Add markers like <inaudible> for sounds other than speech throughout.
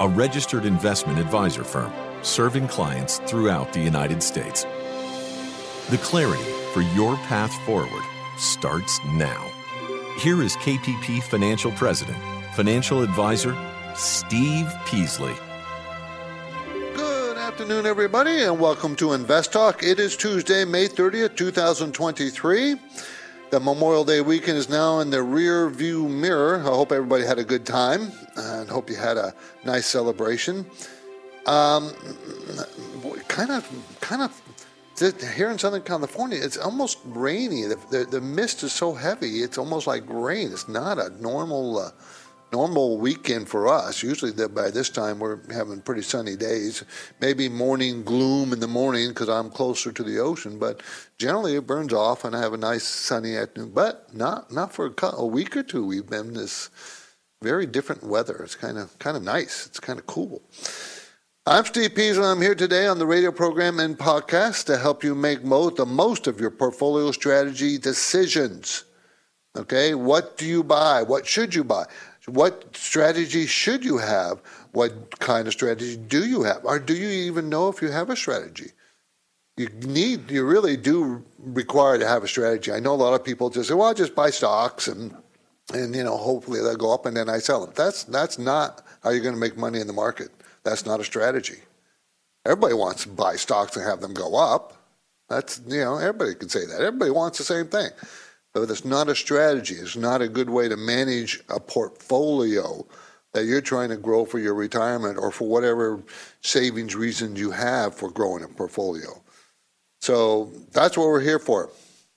a registered investment advisor firm serving clients throughout the United States. The clarity for your path forward starts now. Here is KPP Financial President, Financial Advisor Steve Peasley. Good afternoon, everybody, and welcome to Invest Talk. It is Tuesday, May 30th, 2023. The Memorial Day weekend is now in the rear view mirror. I hope everybody had a good time and hope you had a nice celebration. Um, kind of, kind of, here in Southern California, it's almost rainy. The, the, the, mist is so heavy, it's almost like rain. It's not a normal. Uh, normal weekend for us. Usually, by this time, we're having pretty sunny days. Maybe morning gloom in the morning because I'm closer to the ocean, but generally it burns off and I have a nice sunny afternoon. But not not for a, a week or two. We've been this very different weather. It's kind of kind of nice. It's kind of cool. I'm Steve Peasley. I'm here today on the radio program and podcast to help you make the most of your portfolio strategy decisions. Okay, what do you buy? What should you buy? What strategy should you have? What kind of strategy do you have? Or do you even know if you have a strategy? You need, you really do require to have a strategy. I know a lot of people just say, well, I'll just buy stocks and, and, you know, hopefully they'll go up and then I sell them. That's, that's not how you're going to make money in the market. That's not a strategy. Everybody wants to buy stocks and have them go up. That's, you know, everybody can say that. Everybody wants the same thing. But it's not a strategy. It's not a good way to manage a portfolio that you're trying to grow for your retirement or for whatever savings reasons you have for growing a portfolio. So that's what we're here for.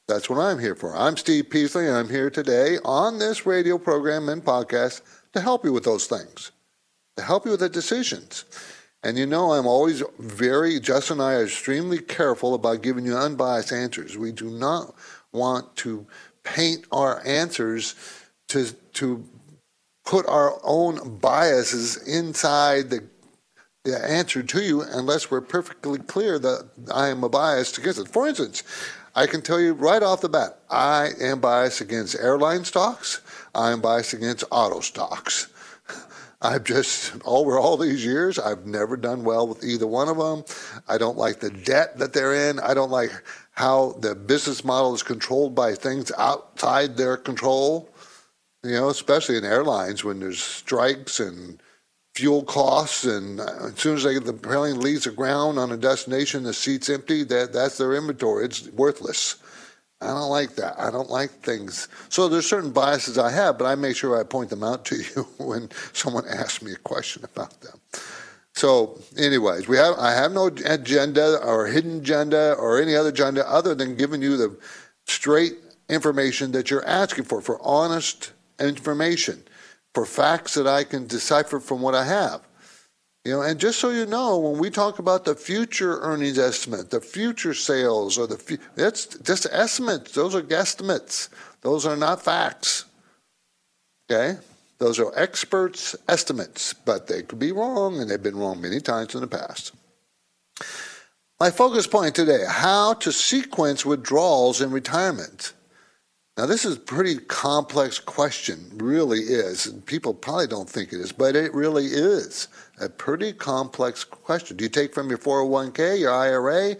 That's what I'm here for. I'm Steve Peasley, and I'm here today on this radio program and podcast to help you with those things, to help you with the decisions. And you know, I'm always very, Justin and I are extremely careful about giving you unbiased answers. We do not want to paint our answers to to put our own biases inside the the answer to you unless we're perfectly clear that I am a biased against it. For instance, I can tell you right off the bat, I am biased against airline stocks. I am biased against auto stocks. I've just, over all these years, I've never done well with either one of them. I don't like the debt that they're in. I don't like how the business model is controlled by things outside their control. You know, especially in airlines when there's strikes and fuel costs, and uh, as soon as they, the plane leaves the ground on a destination, the seat's empty. That that's their inventory. It's worthless. I don't like that. I don't like things. So there's certain biases I have, but I make sure I point them out to you <laughs> when someone asks me a question about them. So, anyways, we have I have no agenda or hidden agenda or any other agenda other than giving you the straight information that you're asking for, for honest information, for facts that I can decipher from what I have. You know, and just so you know, when we talk about the future earnings estimate, the future sales, or the that's just estimates. Those are guesstimates. Those are not facts. Okay. Those are experts' estimates, but they could be wrong, and they've been wrong many times in the past. My focus point today how to sequence withdrawals in retirement. Now, this is a pretty complex question, really is. And people probably don't think it is, but it really is a pretty complex question. Do you take from your 401k, your IRA?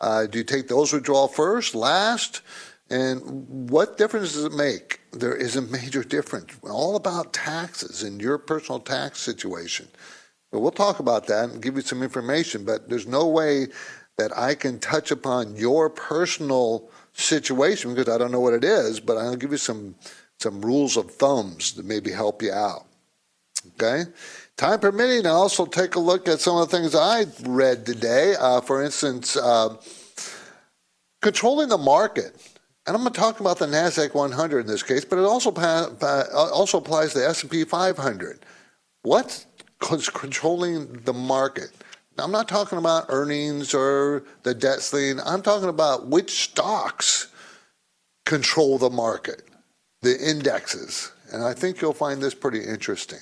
Uh, do you take those withdrawal first, last? And what difference does it make? There is a major difference. All about taxes and your personal tax situation. But we'll talk about that and give you some information. But there's no way that I can touch upon your personal situation because I don't know what it is. But I'll give you some some rules of thumbs that maybe help you out. Okay. Time permitting, I'll also take a look at some of the things I read today. Uh, for instance, uh, controlling the market and I'm going to talk about the Nasdaq 100 in this case, but it also also applies to the S&P 500. What's controlling the market. Now, I'm not talking about earnings or the debt ceiling. I'm talking about which stocks control the market, the indexes. And I think you'll find this pretty interesting.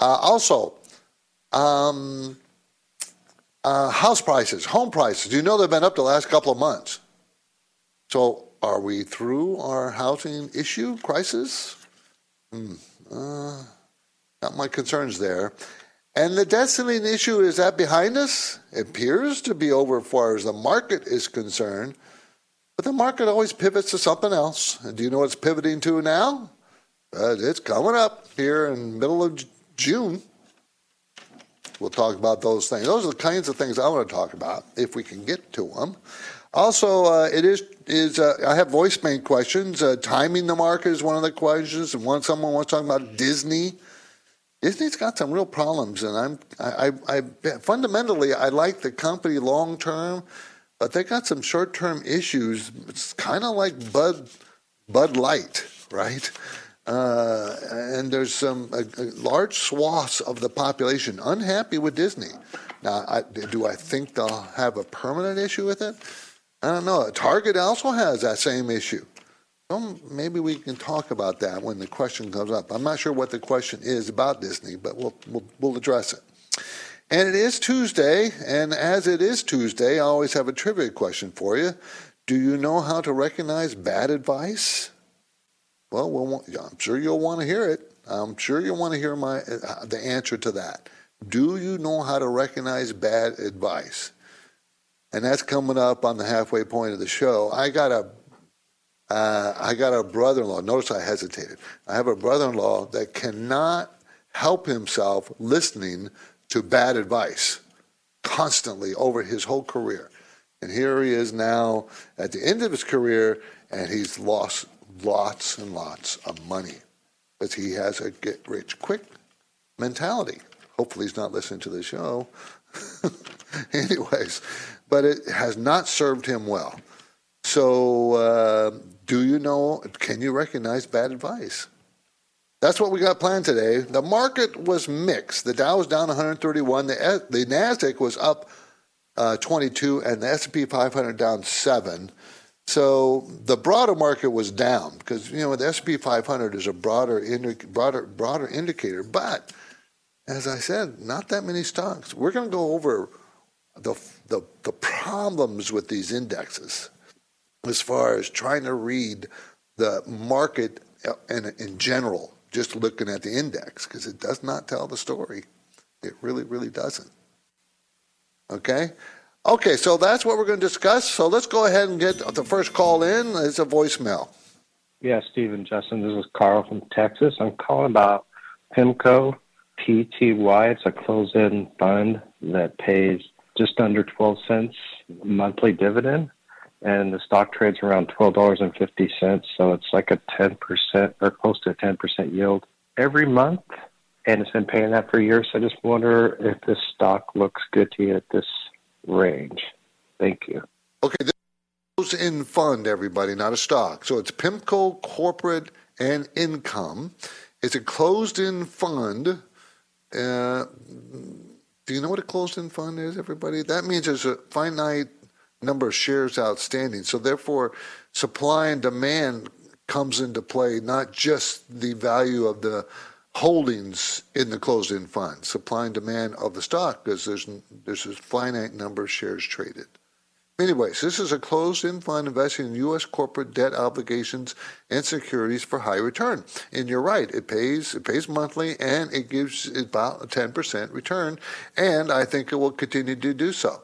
Uh, also, um, uh, house prices, home prices. You know they've been up the last couple of months. So, are we through our housing issue crisis? Hmm. Uh, got my concerns there. And the debt ceiling issue is that behind us? It appears to be over as far as the market is concerned. But the market always pivots to something else. And do you know what it's pivoting to now? Uh, it's coming up here in middle of June. We'll talk about those things. Those are the kinds of things I want to talk about if we can get to them. Also, uh, it is is uh, I have voice bank questions. Uh, timing the market is one of the questions, and one someone wants to talk about Disney. Disney's got some real problems, and I'm I, I, I fundamentally I like the company long term, but they got some short term issues. It's kind of like Bud Bud Light, right? Uh, and there's some a, a large swaths of the population unhappy with Disney. Now, I, do I think they'll have a permanent issue with it? I don't know. Target also has that same issue. Well, maybe we can talk about that when the question comes up. I'm not sure what the question is about Disney, but we'll, we'll, we'll address it. And it is Tuesday, and as it is Tuesday, I always have a trivia question for you. Do you know how to recognize bad advice? Well, I'm sure you'll want to hear it. I'm sure you'll want to hear my uh, the answer to that. Do you know how to recognize bad advice? and that's coming up on the halfway point of the show. I got a uh, I got a brother-in-law. Notice I hesitated. I have a brother-in-law that cannot help himself listening to bad advice constantly over his whole career. And here he is now at the end of his career, and he's lost lots and lots of money because he has a get rich quick mentality. Hopefully, he's not listening to the show. <laughs> Anyways, but it has not served him well. So, uh, do you know, can you recognize bad advice? That's what we got planned today. The market was mixed. The Dow was down 131. The, the NASDAQ was up uh, 22, and the S&P 500 down 7. So the broader market was down because you know the S&P 500 is a broader broader broader indicator. But as I said, not that many stocks. We're going to go over the, the, the problems with these indexes as far as trying to read the market uh, in, in general, just looking at the index, because it does not tell the story. It really, really doesn't. Okay? Okay, so that's what we're going to discuss. So let's go ahead and get the first call in. It's a voicemail. Yeah, Stephen, Justin, this is Carl from Texas. I'm calling about PIMCO PTY. It's a closed-end fund that pays just under 12 cents monthly dividend, and the stock trades around $12.50. So it's like a 10% or close to a 10% yield every month. And it's been paying that for years. So I just wonder if this stock looks good to you at this range. Thank you. Okay. This goes in fund, everybody, not a stock. So it's PIMCO Corporate and Income. It's a closed-end fund. Uh, do you know what a closed-end fund is, everybody? That means there's a finite number of shares outstanding. So therefore, supply and demand comes into play, not just the value of the holdings in the closed-end fund, supply and demand of the stock, because there's there's a finite number of shares traded. Anyways, this is a closed-end fund investing in U.S. corporate debt obligations and securities for high return. And you're right; it pays it pays monthly, and it gives about a 10% return. And I think it will continue to do so.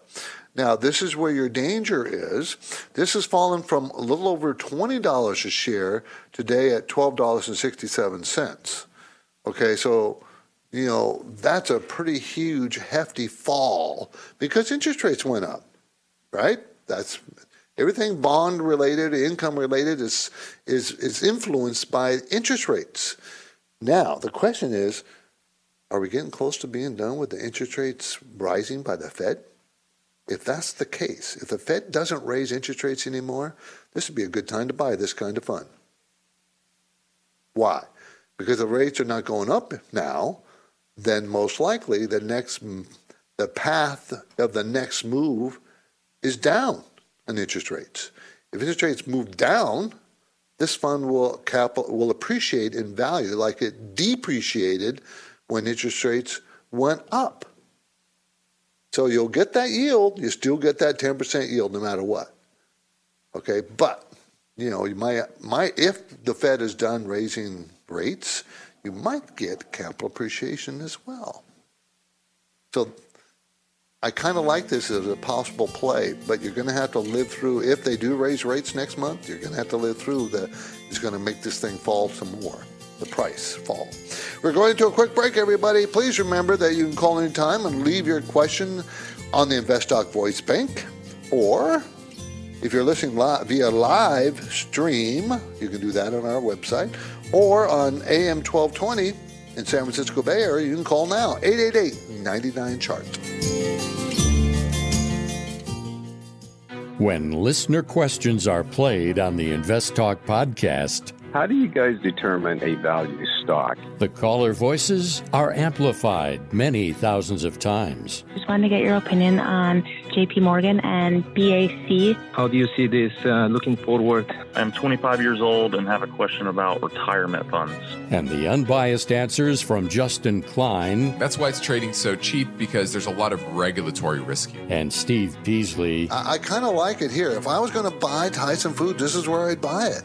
Now, this is where your danger is. This has fallen from a little over $20 a share today at $12.67. Okay, so you know that's a pretty huge, hefty fall because interest rates went up right? That's everything bond related, income related is is is influenced by interest rates. Now the question is, are we getting close to being done with the interest rates rising by the Fed? If that's the case, if the Fed doesn't raise interest rates anymore, this would be a good time to buy this kind of fund. Why? Because the rates are not going up now, then most likely the next the path of the next move is down in interest rates. If interest rates move down, this fund will capital will appreciate in value like it depreciated when interest rates went up. So you'll get that yield, you still get that 10% yield no matter what. Okay, but you know, you might might if the Fed is done raising rates, you might get capital appreciation as well. So I kind of like this as a possible play, but you're going to have to live through, if they do raise rates next month, you're going to have to live through the, it's going to make this thing fall some more, the price fall. We're going to a quick break, everybody. Please remember that you can call anytime and leave your question on the InvestTalk voice bank, or if you're listening via live stream, you can do that on our website, or on AM 1220 in San Francisco Bay Area, you can call now, 888 99 chart. When listener questions are played on the Invest Talk podcast, how do you guys determine a value stock? The caller voices are amplified many thousands of times. Just wanted to get your opinion on JP Morgan and BAC. How do you see this uh, looking forward? I'm 25 years old and have a question about retirement funds. And the unbiased answers from Justin Klein. That's why it's trading so cheap because there's a lot of regulatory risk here. And Steve Peasley. I, I kind of like it here. If I was going to buy Tyson Foods, this is where I'd buy it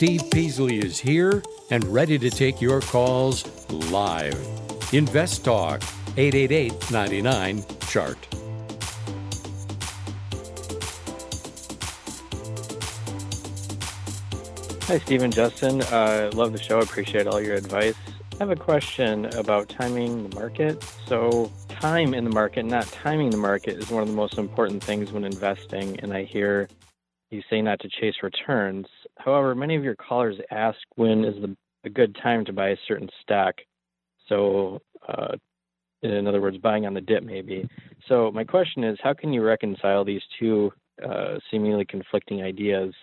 Steve Peasley is here and ready to take your calls live. Invest Talk, 888 99 Chart. Hi, Stephen Justin. Uh, love the show. Appreciate all your advice. I have a question about timing the market. So, time in the market, not timing the market, is one of the most important things when investing. And I hear you say not to chase returns. However, many of your callers ask when is the, a good time to buy a certain stock. So, uh, in other words, buying on the dip maybe. So, my question is how can you reconcile these two uh, seemingly conflicting ideas?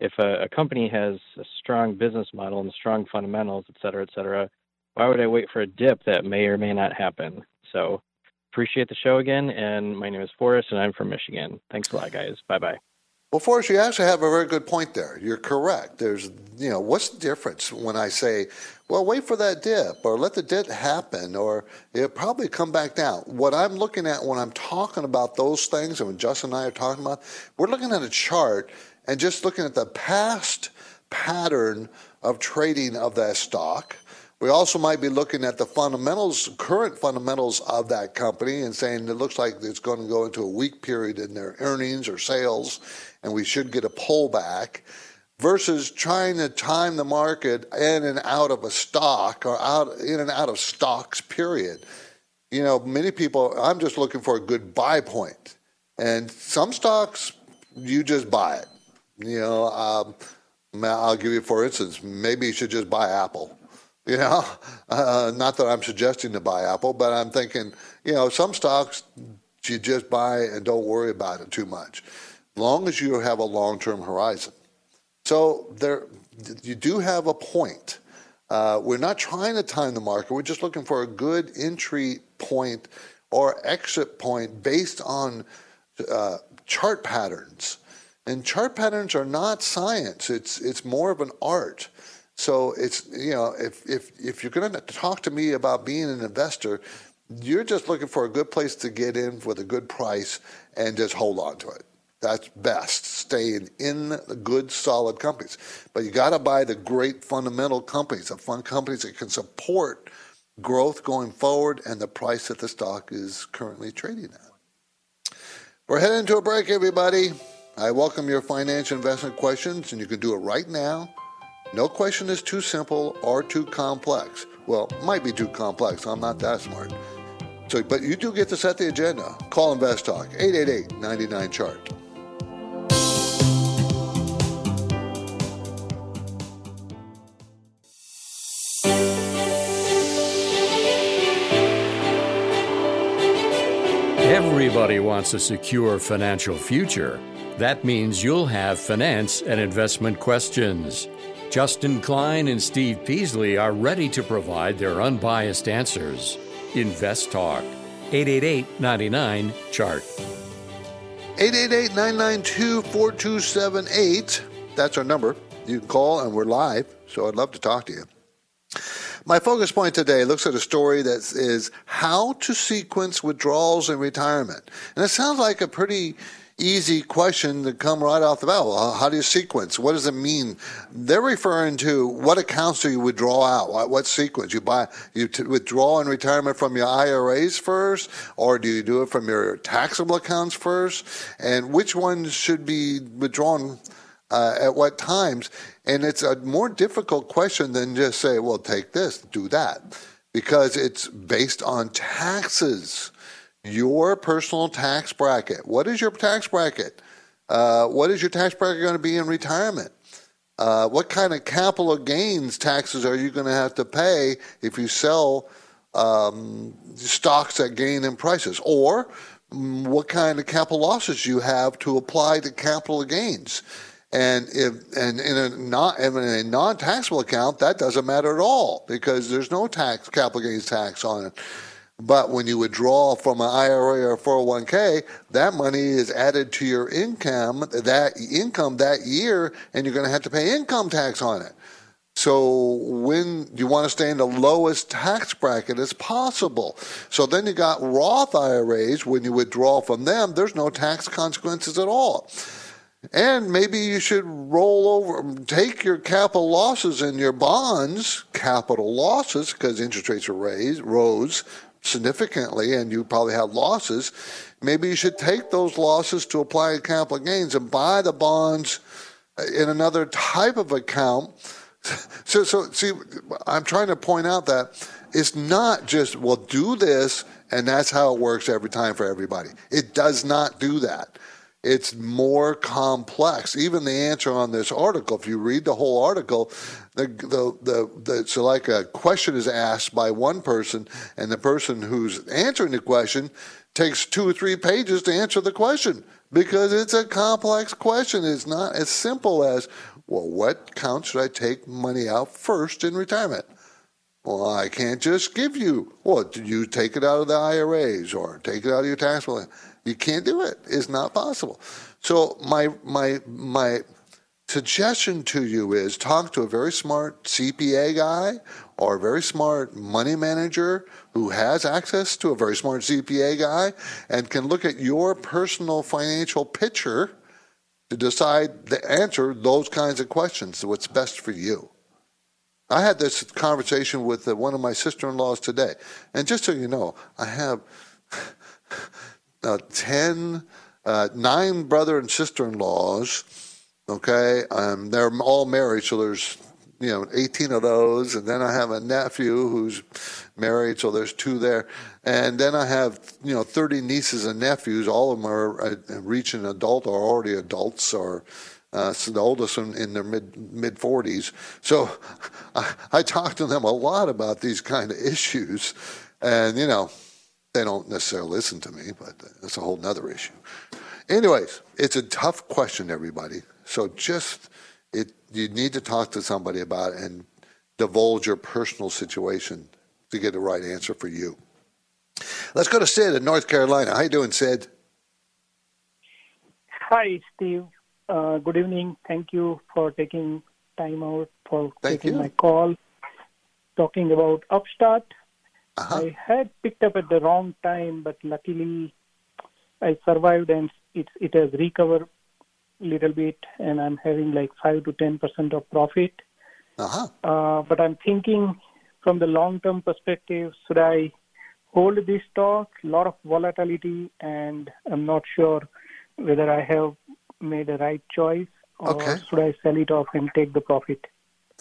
If a, a, company has a strong business model and strong fundamentals, et cetera, et cetera, why would I wait for a dip that may or may not happen? So, appreciate the show again. And my name is Forrest, and I'm from Michigan. Thanks a lot, guys. Bye bye. Well, Forrest, you actually have a very good point there. You're correct. There's, you know, what's the difference when I say, well, wait for that dip or let the dip happen or it'll probably come back down. What I'm looking at when I'm talking about those things and when Justin and I are talking about, we're looking at a chart and just looking at the past pattern of trading of that stock we also might be looking at the fundamentals, current fundamentals of that company, and saying it looks like it's going to go into a weak period in their earnings or sales, and we should get a pullback. Versus trying to time the market in and out of a stock or out in and out of stocks. Period. You know, many people. I'm just looking for a good buy point. and some stocks you just buy it. You know, um, I'll give you for instance. Maybe you should just buy Apple you know, uh, not that I'm suggesting to buy Apple, but I'm thinking, you know, some stocks you just buy and don't worry about it too much, long as you have a long-term horizon. So there, you do have a point. Uh, we're not trying to time the market. We're just looking for a good entry point or exit point based on uh, chart patterns. And chart patterns are not science. It's it's more of an art. So it's you know if if if you're going to talk to me about being an investor, you're just looking for a good place to get in with a good price and just hold on to it. That's best, staying in the good, solid companies. But you got to buy the great fundamental companies, the fund companies that can support growth going forward and the price that the stock is currently trading at. We're heading to a break, everybody. I welcome your financial investment questions, and you can do it right now no question is too simple or too complex. Well, might be too complex. I'm not that smart. So, but you do get to set the agenda. Call Invest Talk 888 99 chart. Everybody wants a secure financial future. That means you'll have finance and investment questions. Justin Klein and Steve Peasley are ready to provide their unbiased answers. Invest Talk, 888 99 Chart. 888 992 4278. That's our number. You can call and we're live, so I'd love to talk to you. My focus point today looks at a story that is how to sequence withdrawals in retirement. And it sounds like a pretty easy question to come right off the bat. Well, how do you sequence? What does it mean? They're referring to what accounts do you withdraw out? What, what sequence? You buy, you t- withdraw in retirement from your IRAs first, or do you do it from your taxable accounts first? And which ones should be withdrawn uh, at what times? And it's a more difficult question than just say, well, take this, do that, because it's based on taxes. Your personal tax bracket. What is your tax bracket? Uh, what is your tax bracket going to be in retirement? Uh, what kind of capital gains taxes are you going to have to pay if you sell um, stocks that gain in prices? Or mm, what kind of capital losses you have to apply to capital gains? And if and in a non in a non taxable account, that doesn't matter at all because there's no tax capital gains tax on it. But when you withdraw from an IRA or 401k, that money is added to your income that income that year, and you're going to have to pay income tax on it. So when you want to stay in the lowest tax bracket as possible. So then you got Roth IRAs. When you withdraw from them, there's no tax consequences at all. And maybe you should roll over, take your capital losses in your bonds, capital losses, because interest rates are raised, rose significantly, and you probably have losses. Maybe you should take those losses to apply capital gains and buy the bonds uh, in another type of account. <laughs> So, so see, I'm trying to point out that it's not just, well, do this, and that's how it works every time for everybody. It does not do that it's more complex. Even the answer on this article, if you read the whole article, the, the, the, the, so like a question is asked by one person, and the person who's answering the question takes two or three pages to answer the question because it's a complex question. It's not as simple as, well, what account should I take money out first in retirement? Well, I can't just give you. Well, you take it out of the IRAs or take it out of your taxable? You can't do it. It's not possible. So my my my suggestion to you is talk to a very smart CPA guy or a very smart money manager who has access to a very smart CPA guy and can look at your personal financial picture to decide to answer those kinds of questions. What's best for you. I had this conversation with one of my sister-in-laws today, and just so you know, I have uh, 10, uh, nine brother and sister in laws. Okay, um, they're all married, so there's you know 18 of those, and then I have a nephew who's married, so there's two there, and then I have you know 30 nieces and nephews. All of them are uh, reaching adult or already adults, or uh, so the oldest one in their mid mid 40s. So <laughs> I, I talk to them a lot about these kind of issues, and you know they don't necessarily listen to me, but that's a whole nother issue. Anyways, it's a tough question, everybody. So just it, you need to talk to somebody about it and divulge your personal situation to get the right answer for you. Let's go to Sid in North Carolina. How you doing, Sid? Hi, Steve. Uh, good evening. Thank you for taking time out for Thank taking you. my call. Talking about Upstart. Uh-huh. I had picked up at the wrong time, but luckily I survived and it it has recovered a little bit, and I'm having like five to ten percent of profit. Uh-huh. Uh, but I'm thinking from the long-term perspective, should I hold this stock? A lot of volatility, and I'm not sure whether I have made a right choice or Okay. should I sell it off and take the profit.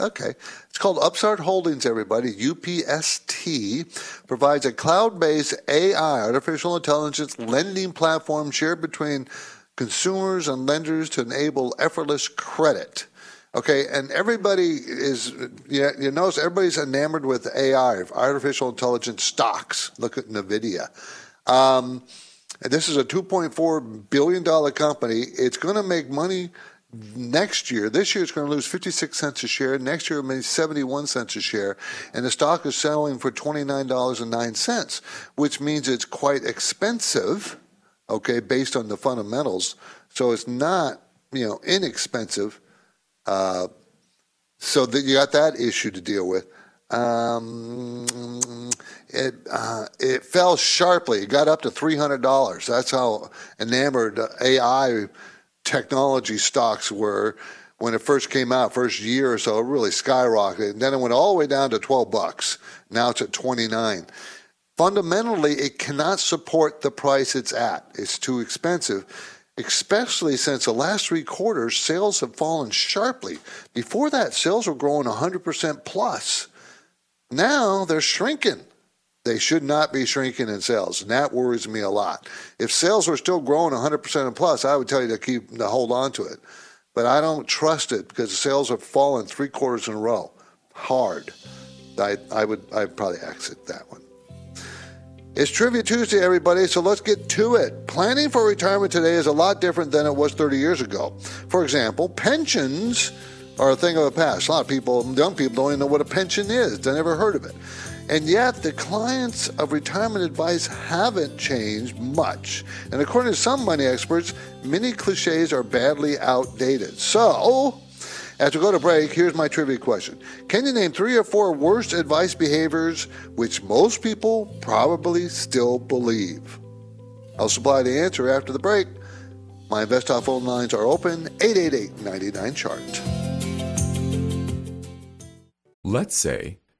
Okay. It's called Upstart Holdings, everybody. UPST provides a cloud based AI, artificial intelligence lending platform shared between consumers and lenders to enable effortless credit. Okay, and everybody is, you, you notice everybody's enamored with AI, artificial intelligence stocks. Look at NVIDIA. Um, this is a $2.4 billion company. It's going to make money next year. This year it's going to lose 56 cents a share. Next year it may 71 cents a share. And the stock is selling for $29.09, which means it's quite expensive, okay, based on the fundamentals. So it's not, you know, inexpensive uh, so that you got that issue to deal with. Um, it uh, it fell sharply. It got up to three hundred dollars. That's how enamored AI technology stocks were when it first came out. First year or so, it really skyrocketed. And then it went all the way down to twelve bucks. Now it's at twenty nine. Fundamentally, it cannot support the price it's at. It's too expensive especially since the last three quarters, sales have fallen sharply. Before that, sales were growing 100% plus. Now they're shrinking. They should not be shrinking in sales, and that worries me a lot. If sales were still growing 100% and plus, I would tell you to keep to hold on to it. But I don't trust it because the sales have fallen three quarters in a row, hard. I, I would I'd probably exit that one. It's Trivia Tuesday, everybody, so let's get to it. Planning for retirement today is a lot different than it was 30 years ago. For example, pensions are a thing of the past. A lot of people, young people, don't even know what a pension is, they never heard of it. And yet, the clients of retirement advice haven't changed much. And according to some money experts, many cliches are badly outdated. So, as we go to break, here's my trivia question Can you name three or four worst advice behaviors which most people probably still believe? I'll supply the answer after the break. My InvestTalk phone lines are open 888 99 chart. Let's say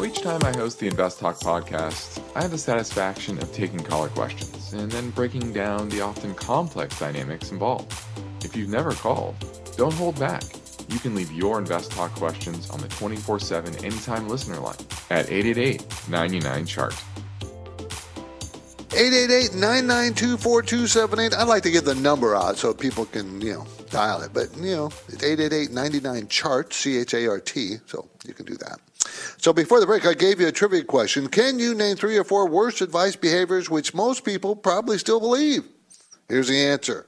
Now, each time I host the Invest Talk podcast, I have the satisfaction of taking caller questions and then breaking down the often complex dynamics involved. If you've never called, don't hold back you can leave your Invest Talk questions on the 24 7 anytime listener line at 888 99 Chart. 888 992 4278. I'd like to get the number out so people can, you know, dial it. But, you know, it's 888 99 Chart, C H A R T, so you can do that. So before the break, I gave you a trivia question. Can you name three or four worst advice behaviors which most people probably still believe? Here's the answer.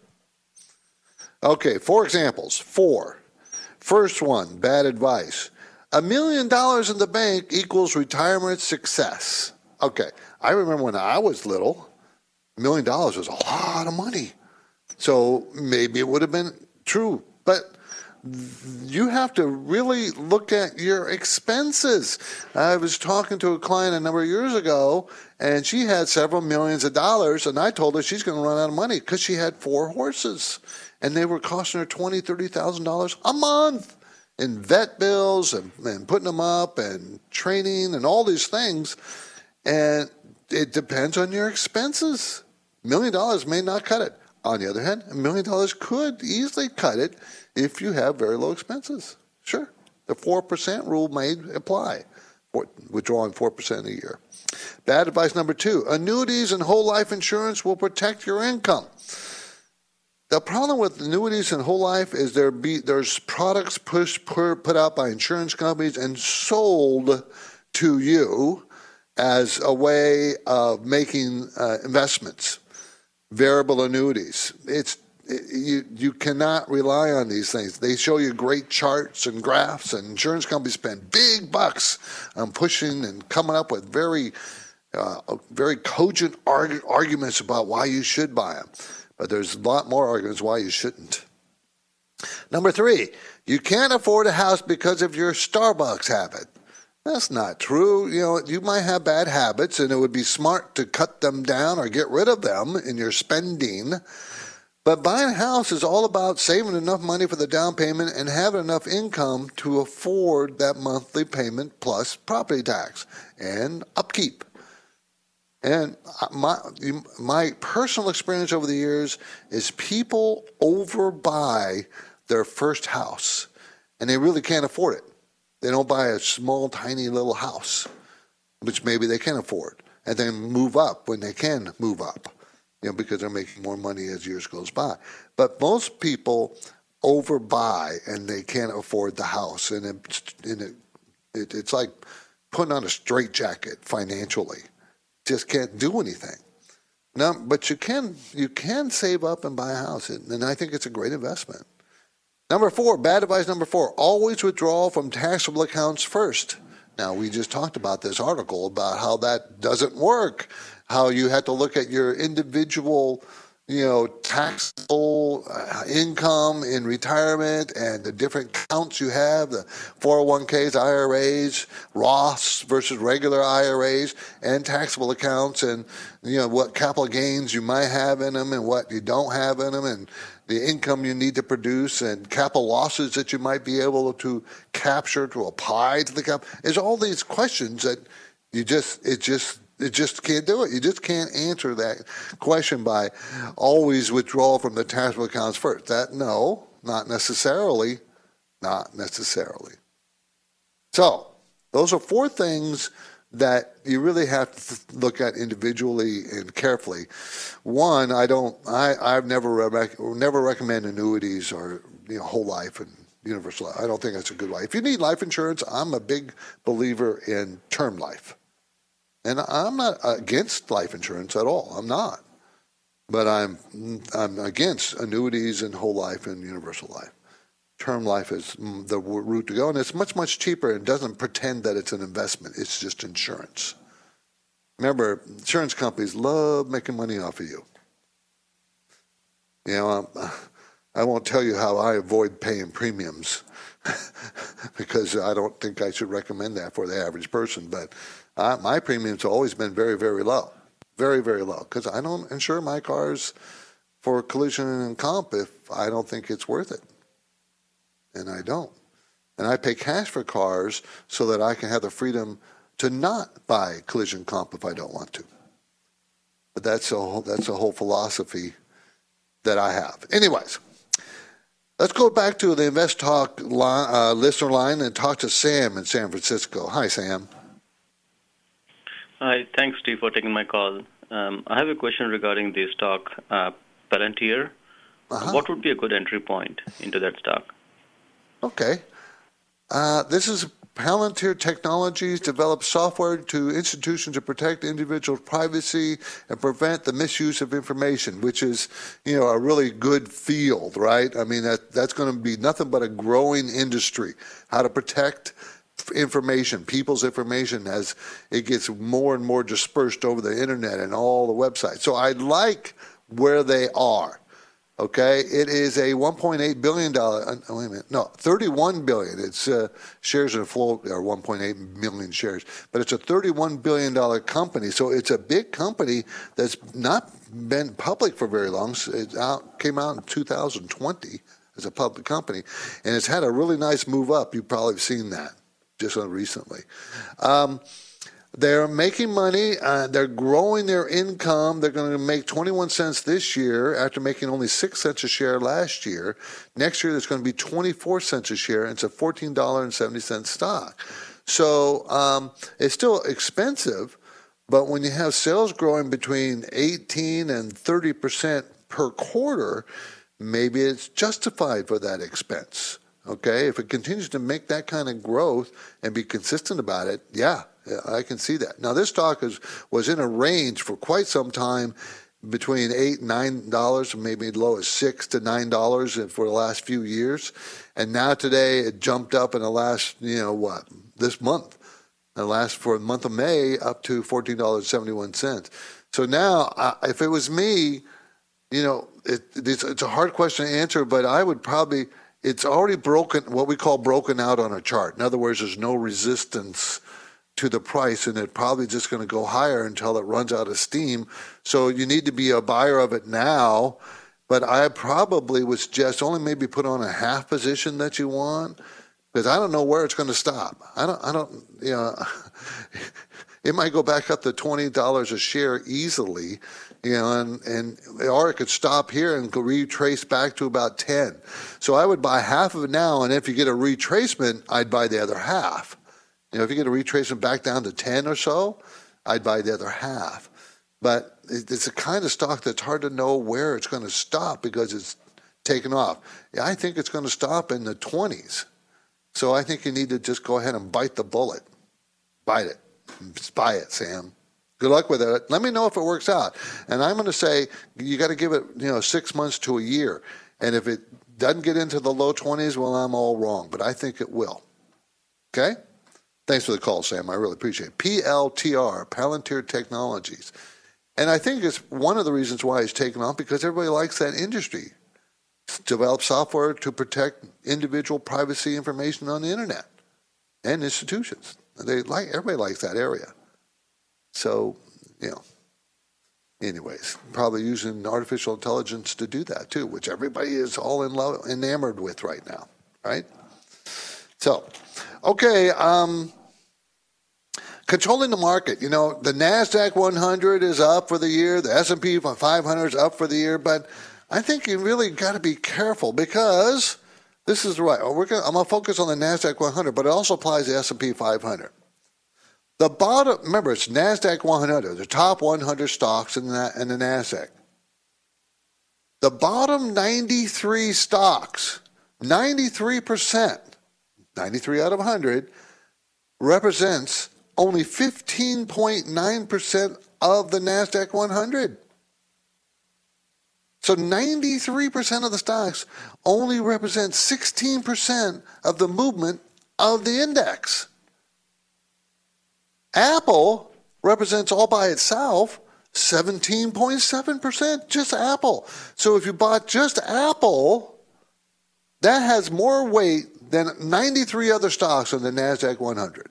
Okay, four examples. Four. First one, bad advice. A million dollars in the bank equals retirement success. Okay, I remember when I was little, A million dollars was a lot of money. So maybe it would have been true. But you have to really look at your expenses. I was talking to a client a number of years ago, and she had several millions of dollars, and I told her she's going to run out of money because she had four horses, and they were costing her twenty, thirty thousand dollars a month in vet bills and, and putting them up and training and all these things. And it depends on your expenses. Million dollars may not cut it. On the other hand, a million dollars could easily cut it if you have very low expenses. Sure, the 4% rule may apply, withdrawing 4% a year. Bad advice number two annuities and whole life insurance will protect your income. The problem with annuities and whole life is there be, there's products pushed, put out by insurance companies and sold to you as a way of making uh, investments, variable annuities. It's you you cannot rely on these things. They show you great charts and graphs, and insurance companies spend big bucks on pushing and coming up with very uh, very cogent arg- arguments about why you should buy them. But there's a lot more arguments why you shouldn't. Number three, you can't afford a house because of your Starbucks habit. That's not true. You know, you might have bad habits, and it would be smart to cut them down or get rid of them in your spending. But buying a house is all about saving enough money for the down payment and having enough income to afford that monthly payment plus property tax and upkeep. And my my personal experience over the years is people overbuy their first house, and they really can't afford it. They don't buy a small, tiny little house, which maybe they can afford, and then move up when they can move up you know, because they're making more money as years goes by. But most people overbuy and they can't afford the house, and, it, and it, it, it's like putting on a straitjacket financially. Just can't do anything. No, but you can you can save up and buy a house, and I think it's a great investment. Number four, bad advice number four: always withdraw from taxable accounts first. Now we just talked about this article about how that doesn't work how you have to look at your individual you know, taxable uh, income in retirement and the different counts you have, the 401ks, IRAs, Roths versus regular IRAs, and taxable accounts, and, you know, what capital gains you might have in them and what you don't have in them, and the income you need to produce, and capital losses that you might be able to capture to apply to the cap. There's all these questions that you just, it just, it just can't do it. You just can't answer that question by always withdraw from the taxable accounts first. That no, not necessarily, not necessarily. So those are four things that you really have to look at individually and carefully. One, I don't, I, I've never rec- never recommend annuities or you know whole life and universal. Life. I don't think that's a good way. If you need life insurance, I'm a big believer in term life. And I'm not against life insurance at all. I'm not. But I'm I'm against annuities and whole life and universal life. Term life is the route to go, and it's much much cheaper and doesn't pretend that it's an investment. It's just insurance. Remember, insurance companies love making money off of you. You know, <sighs> I won't tell you how I avoid paying premiums <laughs> because I don't think I should recommend that for the average person, but uh, my premiums have always been very, very low, very, very low, because I don't insure my cars for collision and comp if I don't think it's worth it, and I don't. And I pay cash for cars so that I can have the freedom to not buy collision comp if I don't want to. But that's a whole, that's a whole philosophy that I have. Anyways, let's go back to the Invest Talk line, uh, listener line and talk to Sam in San Francisco. Hi, Sam. Hi. Thanks, Steve, for taking my call. Um, I have a question regarding the stock uh, Palantir. Uh-huh. What would be a good entry point into that stock? Okay. Uh, this is Palantir Technologies develops software to institutions to protect individual privacy and prevent the misuse of information, which is, you know, a really good field, right? I mean, that that's going to be nothing but a growing industry. How to protect information, people's information, as it gets more and more dispersed over the internet and all the websites. So I like where they are. Okay, it is a 1.8 billion dollar. Uh, wait a minute, no, 31 billion. Its uh, shares in float are 1.8 million shares, but it's a 31 billion dollar company. So it's a big company that's not been public for very long. It out, came out in 2020 as a public company, and it's had a really nice move up. You've probably seen that just recently. Um, they're making money. Uh, they're growing their income. They're going to make 21 cents this year after making only 6 cents a share last year. Next year, there's going to be 24 cents a share, and it's a $14.70 stock. So um, it's still expensive, but when you have sales growing between 18 and 30 percent per quarter, maybe it's justified for that expense. Okay, if it continues to make that kind of growth and be consistent about it, yeah, I can see that. Now, this stock is, was in a range for quite some time between eight and nine dollars, maybe low as six to nine dollars for the last few years, and now today it jumped up in the last, you know, what this month, the last for the month of May up to fourteen dollars seventy one cents. So now, if it was me, you know, it, it's, it's a hard question to answer, but I would probably it's already broken what we call broken out on a chart. In other words, there's no resistance to the price, and it's probably just going to go higher until it runs out of steam. So you need to be a buyer of it now. But I probably would suggest only maybe put on a half position that you want because I don't know where it's going to stop. I don't. I don't. You know, <laughs> it might go back up to twenty dollars a share easily, you know, and and or it could stop here and retrace back to about ten. So I would buy half of it now, and if you get a retracement, I'd buy the other half. You know, if you get a retracement back down to 10 or so, I'd buy the other half. But it's a kind of stock that's hard to know where it's going to stop because it's taken off. Yeah, I think it's going to stop in the 20s. So I think you need to just go ahead and bite the bullet. Bite it. Buy it, Sam. Good luck with it. Let me know if it works out. And I'm going to say you got to give it, you know, six months to a year. And if it doesn't get into the low 20s, well, I'm all wrong. But I think it will. Okay? Thanks for the call, Sam. I really appreciate it. PLTR, Palantir Technologies. And I think it's one of the reasons why it's taken off because everybody likes that industry. Develop software to protect individual privacy information on the internet and institutions. They like everybody likes that area. So, you know, anyways, probably using artificial intelligence to do that too, which everybody is all in love, enamored with right now, right? So, okay, um, controlling the market. You know, the Nasdaq 100 is up for the year, the S&P 500 is up for the year, but I think you really got to be careful because this is right. We're gonna, I'm going to focus on the Nasdaq 100, but it also applies to S&P 500. The bottom, remember, it's Nasdaq 100, the top 100 stocks in the, in the Nasdaq. The bottom 93 stocks, 93%, 93 out of 100, represents only 15.9% of the NASDAQ 100. So 93% of the stocks only represent 16% of the movement of the index. Apple represents all by itself 17.7%, just Apple. So if you bought just Apple, that has more weight than 93 other stocks on the NASDAQ 100.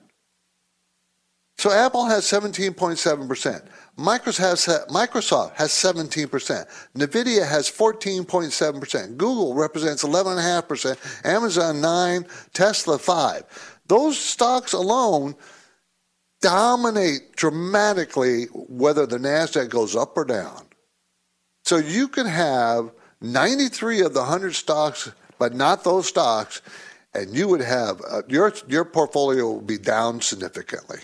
So Apple has 17.7%. Microsoft has, Microsoft has 17%. NVIDIA has 14.7%. Google represents 11.5%. Amazon 9 Tesla 5 Those stocks alone dominate dramatically whether the NASDAQ goes up or down. So you can have 93 of the 100 stocks, but not those stocks, and you would have uh, your your portfolio will be down significantly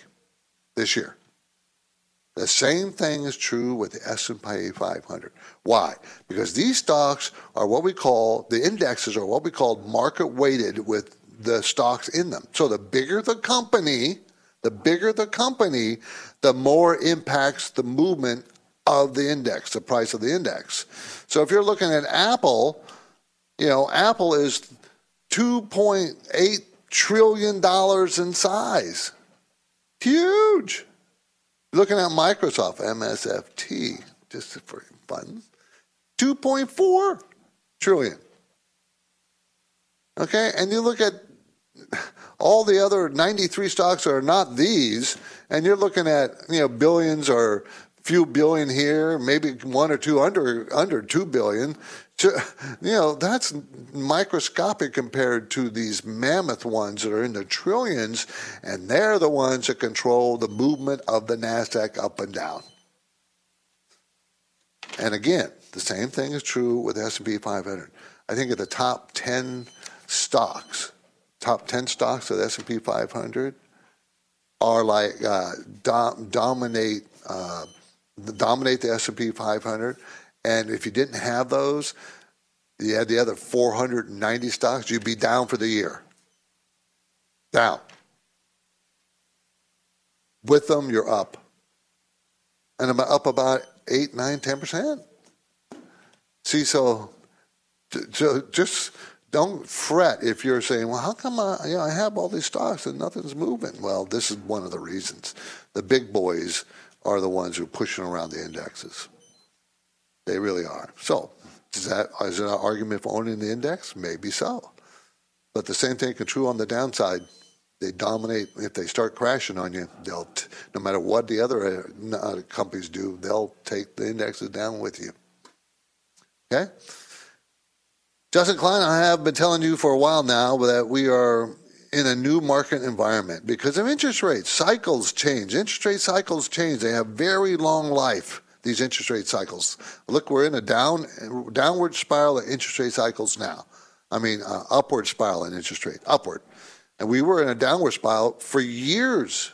this year. The same thing is true with the S&P 500. Why? Because these stocks are what we call the indexes are what we call market weighted with the stocks in them. So the bigger the company, the bigger the company, the more impacts the movement of the index, the price of the index. So if you're looking at Apple, you know, Apple is 2.8 trillion dollars in size. Huge. Looking at Microsoft, MSFT, just for fun, 2.4 trillion. Okay, and you look at all the other 93 stocks are not these, and you're looking at you know billions or few billion here, maybe one or two under under two billion. You know that's microscopic compared to these mammoth ones that are in the trillions, and they're the ones that control the movement of the Nasdaq up and down. And again, the same thing is true with S&P 500. I think of the top 10 stocks, top 10 stocks of the S&P 500 are like uh, dom- dominate uh, dominate the S&P 500. And if you didn't have those, you had the other 490 stocks, you'd be down for the year. Down. With them, you're up. And I'm up about 8, 9, 10%. See, so, so just don't fret if you're saying, well, how come I, you know, I have all these stocks and nothing's moving? Well, this is one of the reasons. The big boys are the ones who are pushing around the indexes. They really are. So, is that is it an argument for owning the index? Maybe so. But the same thing can true on the downside. They dominate. If they start crashing on you, they'll t- no matter what the other uh, companies do, they'll take the indexes down with you. Okay. Justin Klein, I have been telling you for a while now that we are in a new market environment because of interest rates. Cycles change. Interest rate cycles change. They have very long life. These interest rate cycles. Look, we're in a down downward spiral of interest rate cycles now. I mean, uh, upward spiral in interest rate, upward, and we were in a downward spiral for years,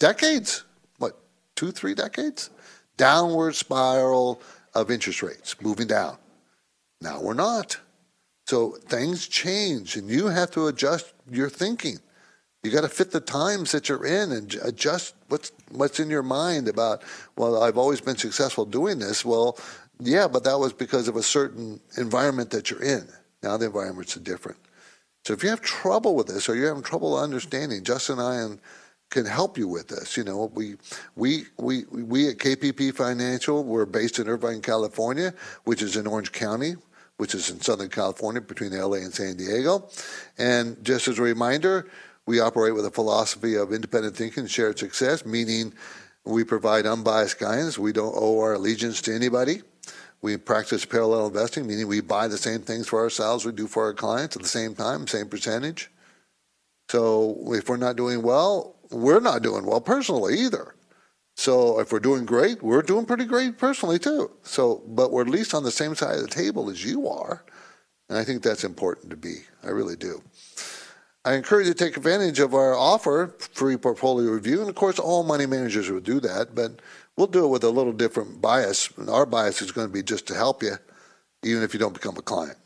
decades. What, two, three decades? Downward spiral of interest rates, moving down. Now we're not. So things change, and you have to adjust your thinking. You got to fit the times that you're in and adjust what's what's in your mind about. Well, I've always been successful doing this. Well, yeah, but that was because of a certain environment that you're in. Now the environments different. So if you have trouble with this or you're having trouble understanding, Justin and I and can help you with this. You know, we we we we at KPP Financial we're based in Irvine, California, which is in Orange County which is in Southern California between LA and San Diego. And just as a reminder, we operate with a philosophy of independent thinking and shared success, meaning we provide unbiased guidance. We don't owe our allegiance to anybody. We practice parallel investing, meaning we buy the same things for ourselves we do for our clients at the same time, same percentage. So if we're not doing well, we're not doing well personally either. So if we're doing great, we're doing pretty great personally too. So, but we're at least on the same side of the table as you are. And I think that's important to be. I really do. I encourage you to take advantage of our offer, free portfolio review. And of course, all money managers would do that, but we'll do it with a little different bias. And our bias is going to be just to help you, even if you don't become a client.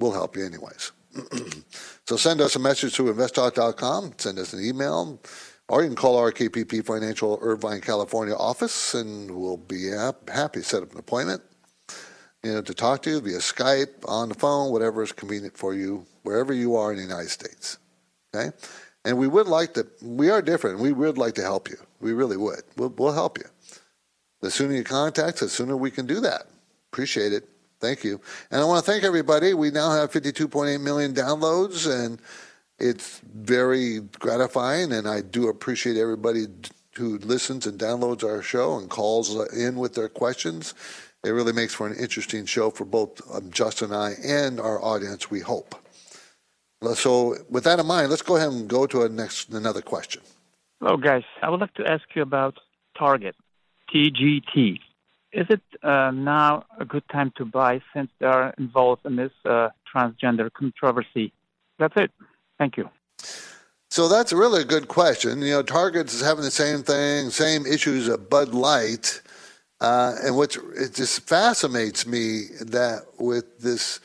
We'll help you anyways. <clears throat> so send us a message to investtalk.com, send us an email or you can call our KPP Financial Irvine, California office, and we'll be happy to set up an appointment. You know, to talk to you via Skype, on the phone, whatever is convenient for you, wherever you are in the United States. Okay, and we would like to. We are different. We would like to help you. We really would. We'll, we'll help you. The sooner you contact, the sooner we can do that. Appreciate it. Thank you. And I want to thank everybody. We now have 52.8 million downloads and it's very gratifying, and I do appreciate everybody who listens and downloads our show and calls in with their questions. It really makes for an interesting show for both um, Justin and I and our audience, we hope. So, with that in mind, let's go ahead and go to next another question. Hello, guys. I would like to ask you about Target, TGT. Is it uh, now a good time to buy since they are involved in this uh, transgender controversy? That's it. Thank you. So that's really a good question. You know, Target's is having the same thing, same issues at Bud Light. Uh, and what it just fascinates me that with this,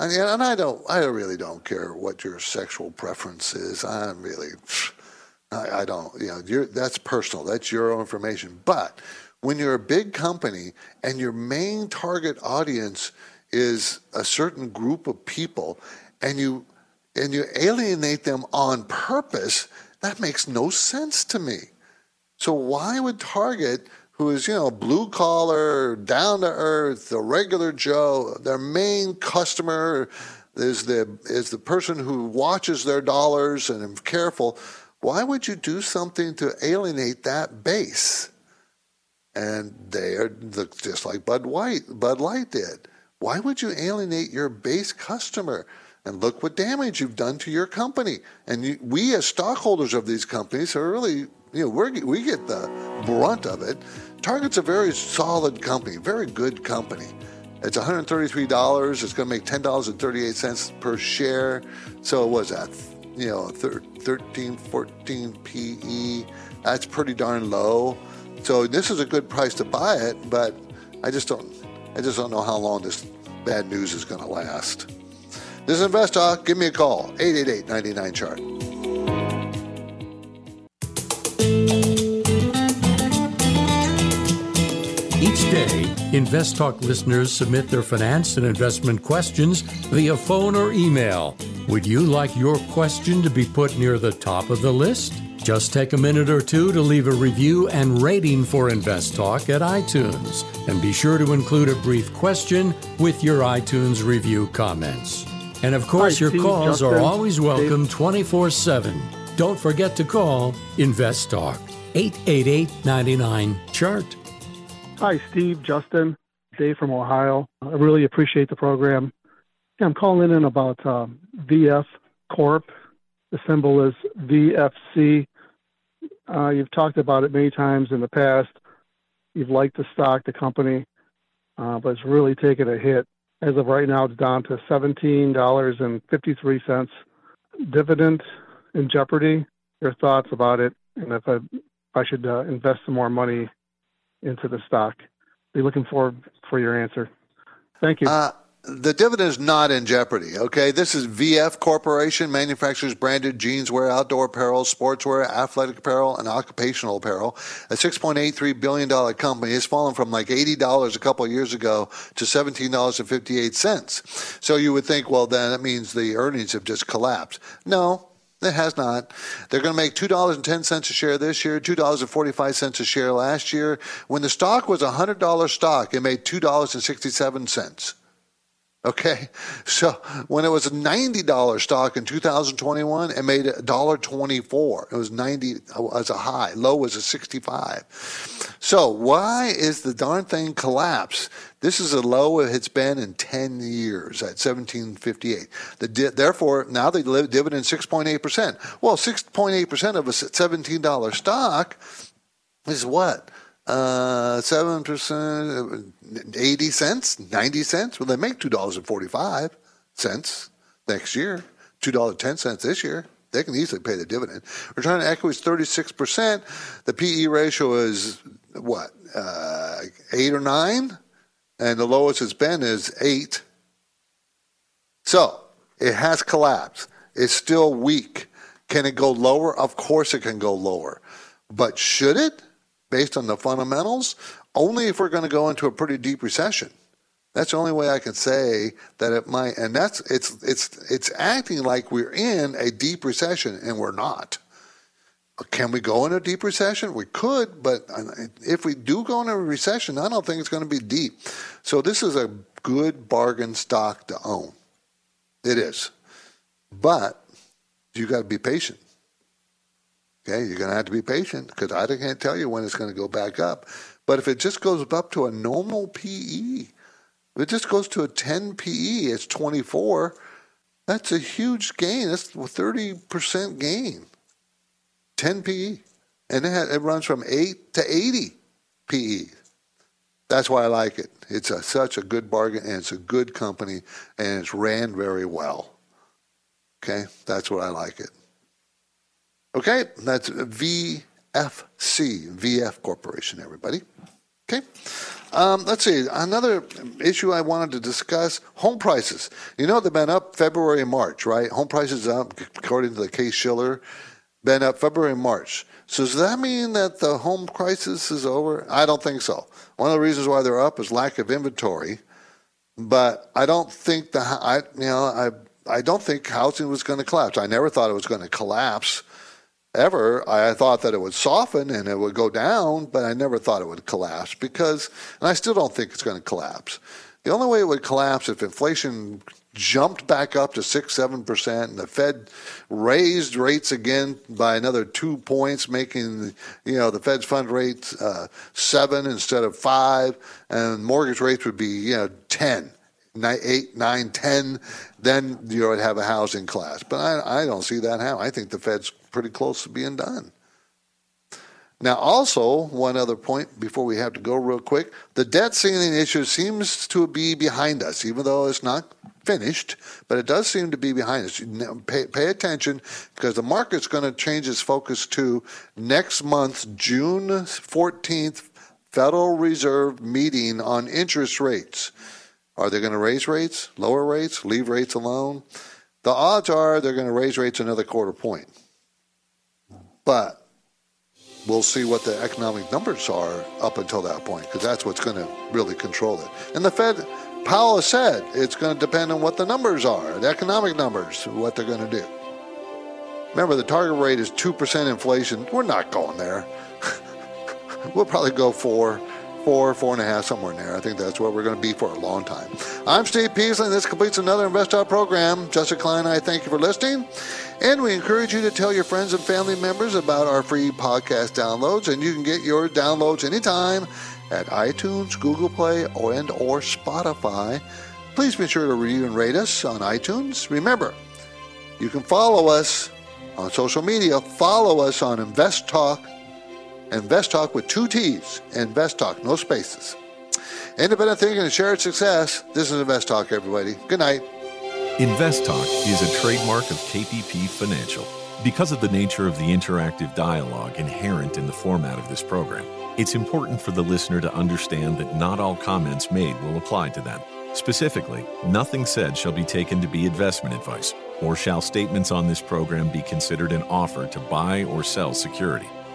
mean, and I don't, I really don't care what your sexual preference is. I'm really, I, I don't, you know, that's personal. That's your own information. But when you're a big company and your main target audience is a certain group of people, and you and you alienate them on purpose, that makes no sense to me. So why would Target, who is, you know, blue collar, down to earth, the regular Joe, their main customer is the is the person who watches their dollars and is careful, why would you do something to alienate that base? And they are just like Bud White, Bud Light did. Why would you alienate your base customer? And look what damage you've done to your company. And you, we, as stockholders of these companies, are really, you know, we we get the brunt of it. Target's a very solid company, very good company. It's $133. It's going to make $10.38 per share. So it was that? You know, 13, 14 PE. That's pretty darn low. So this is a good price to buy it, but I just don't, I just don't know how long this bad news is going to last. This is Invest Talk. Give me a call, 888-99-CHART. Each day, Invest Talk listeners submit their finance and investment questions via phone or email. Would you like your question to be put near the top of the list? Just take a minute or two to leave a review and rating for Invest Talk at iTunes. And be sure to include a brief question with your iTunes review comments. And of course, your Steve, calls are always welcome 24 7. Don't forget to call Invest Talk 888 99 Chart. Hi, Steve, Justin, Dave from Ohio. I really appreciate the program. I'm calling in about um, VF Corp. The symbol is VFC. Uh, you've talked about it many times in the past. You've liked the stock, the company, uh, but it's really taken a hit. As of right now, it's down to $17.53. Dividend in jeopardy. Your thoughts about it, and if I, I should uh, invest some more money into the stock. Be looking forward for your answer. Thank you. Uh, the dividend is not in jeopardy. Okay, this is VF Corporation, manufactures branded jeanswear, outdoor apparel, sportswear, athletic apparel, and occupational apparel. A $6.83 billion company has fallen from like $80 a couple years ago to $17.58. So you would think, well, then that means the earnings have just collapsed. No, it has not. They're going to make $2.10 a share this year, $2.45 a share last year. When the stock was a $100 stock, it made $2.67. Okay, so when it was a ninety dollar stock in 2021, it made a dollar twenty four. It was ninety uh, as a high. Low was a sixty five. So why is the darn thing collapse? This is the low it's been in ten years at 1758. The di- therefore now they live dividend 6.8 percent. Well, 6.8 percent of a 17 dollar stock is what? Uh, seven percent, eighty cents, ninety cents. Well, they make two dollars and forty-five cents next year. Two dollars ten cents this year. They can easily pay the dividend. Return on equity is thirty-six percent. The PE ratio is what uh, eight or nine, and the lowest it's been is eight. So it has collapsed. It's still weak. Can it go lower? Of course, it can go lower. But should it? Based on the fundamentals, only if we're going to go into a pretty deep recession. That's the only way I can say that it might, and that's it's it's it's acting like we're in a deep recession, and we're not. Can we go in a deep recession? We could, but uh, if we do go into a recession, I don't think it's going to be deep. So this is a good bargain stock to own. It is, but you got to be patient. Okay, you're going to have to be patient because I can't tell you when it's going to go back up. But if it just goes up to a normal PE, if it just goes to a 10 PE, it's 24. That's a huge gain. That's a 30% gain. 10 PE. And it, has, it runs from 8 to 80 PE. That's why I like it. It's a, such a good bargain, and it's a good company, and it's ran very well. Okay, that's what I like it. Okay, that's VFC, VF Corporation, everybody. Okay. Um, let's see. Another issue I wanted to discuss home prices. You know, they've been up February and March, right? Home prices up, according to the Case Shiller, been up February and March. So does that mean that the home crisis is over? I don't think so. One of the reasons why they're up is lack of inventory. But I don't think the, I, you know, I, I don't think housing was going to collapse. I never thought it was going to collapse ever. I thought that it would soften and it would go down, but I never thought it would collapse because, and I still don't think it's going to collapse. The only way it would collapse if inflation jumped back up to six, seven percent, and the Fed raised rates again by another two points, making you know the Fed's fund rate uh, seven instead of five, and mortgage rates would be you know ten eight, nine, ten, then you would have a housing class. But I, I don't see that how. I think the Fed's pretty close to being done. Now, also, one other point before we have to go real quick the debt ceiling issue seems to be behind us, even though it's not finished, but it does seem to be behind us. Pay, pay attention because the market's going to change its focus to next month's June 14th Federal Reserve meeting on interest rates. Are they going to raise rates, lower rates, leave rates alone? The odds are they're going to raise rates another quarter point. But we'll see what the economic numbers are up until that point, because that's what's going to really control it. And the Fed, Powell said it's going to depend on what the numbers are, the economic numbers, what they're going to do. Remember, the target rate is 2% inflation. We're not going there. <laughs> we'll probably go for four, four and a half, somewhere in there. I think that's where we're going to be for a long time. I'm Steve Peasley, and this completes another Invest Talk program. Justin Klein and I thank you for listening. And we encourage you to tell your friends and family members about our free podcast downloads, and you can get your downloads anytime at iTunes, Google Play, and or Spotify. Please be sure to review and rate us on iTunes. Remember, you can follow us on social media. Follow us on Invest Talk Invest Talk with two T's. Invest Talk, no spaces. Independent thinking and shared success. This is Invest Talk, everybody. Good night. Invest Talk is a trademark of KPP Financial. Because of the nature of the interactive dialogue inherent in the format of this program, it's important for the listener to understand that not all comments made will apply to them. Specifically, nothing said shall be taken to be investment advice, or shall statements on this program be considered an offer to buy or sell security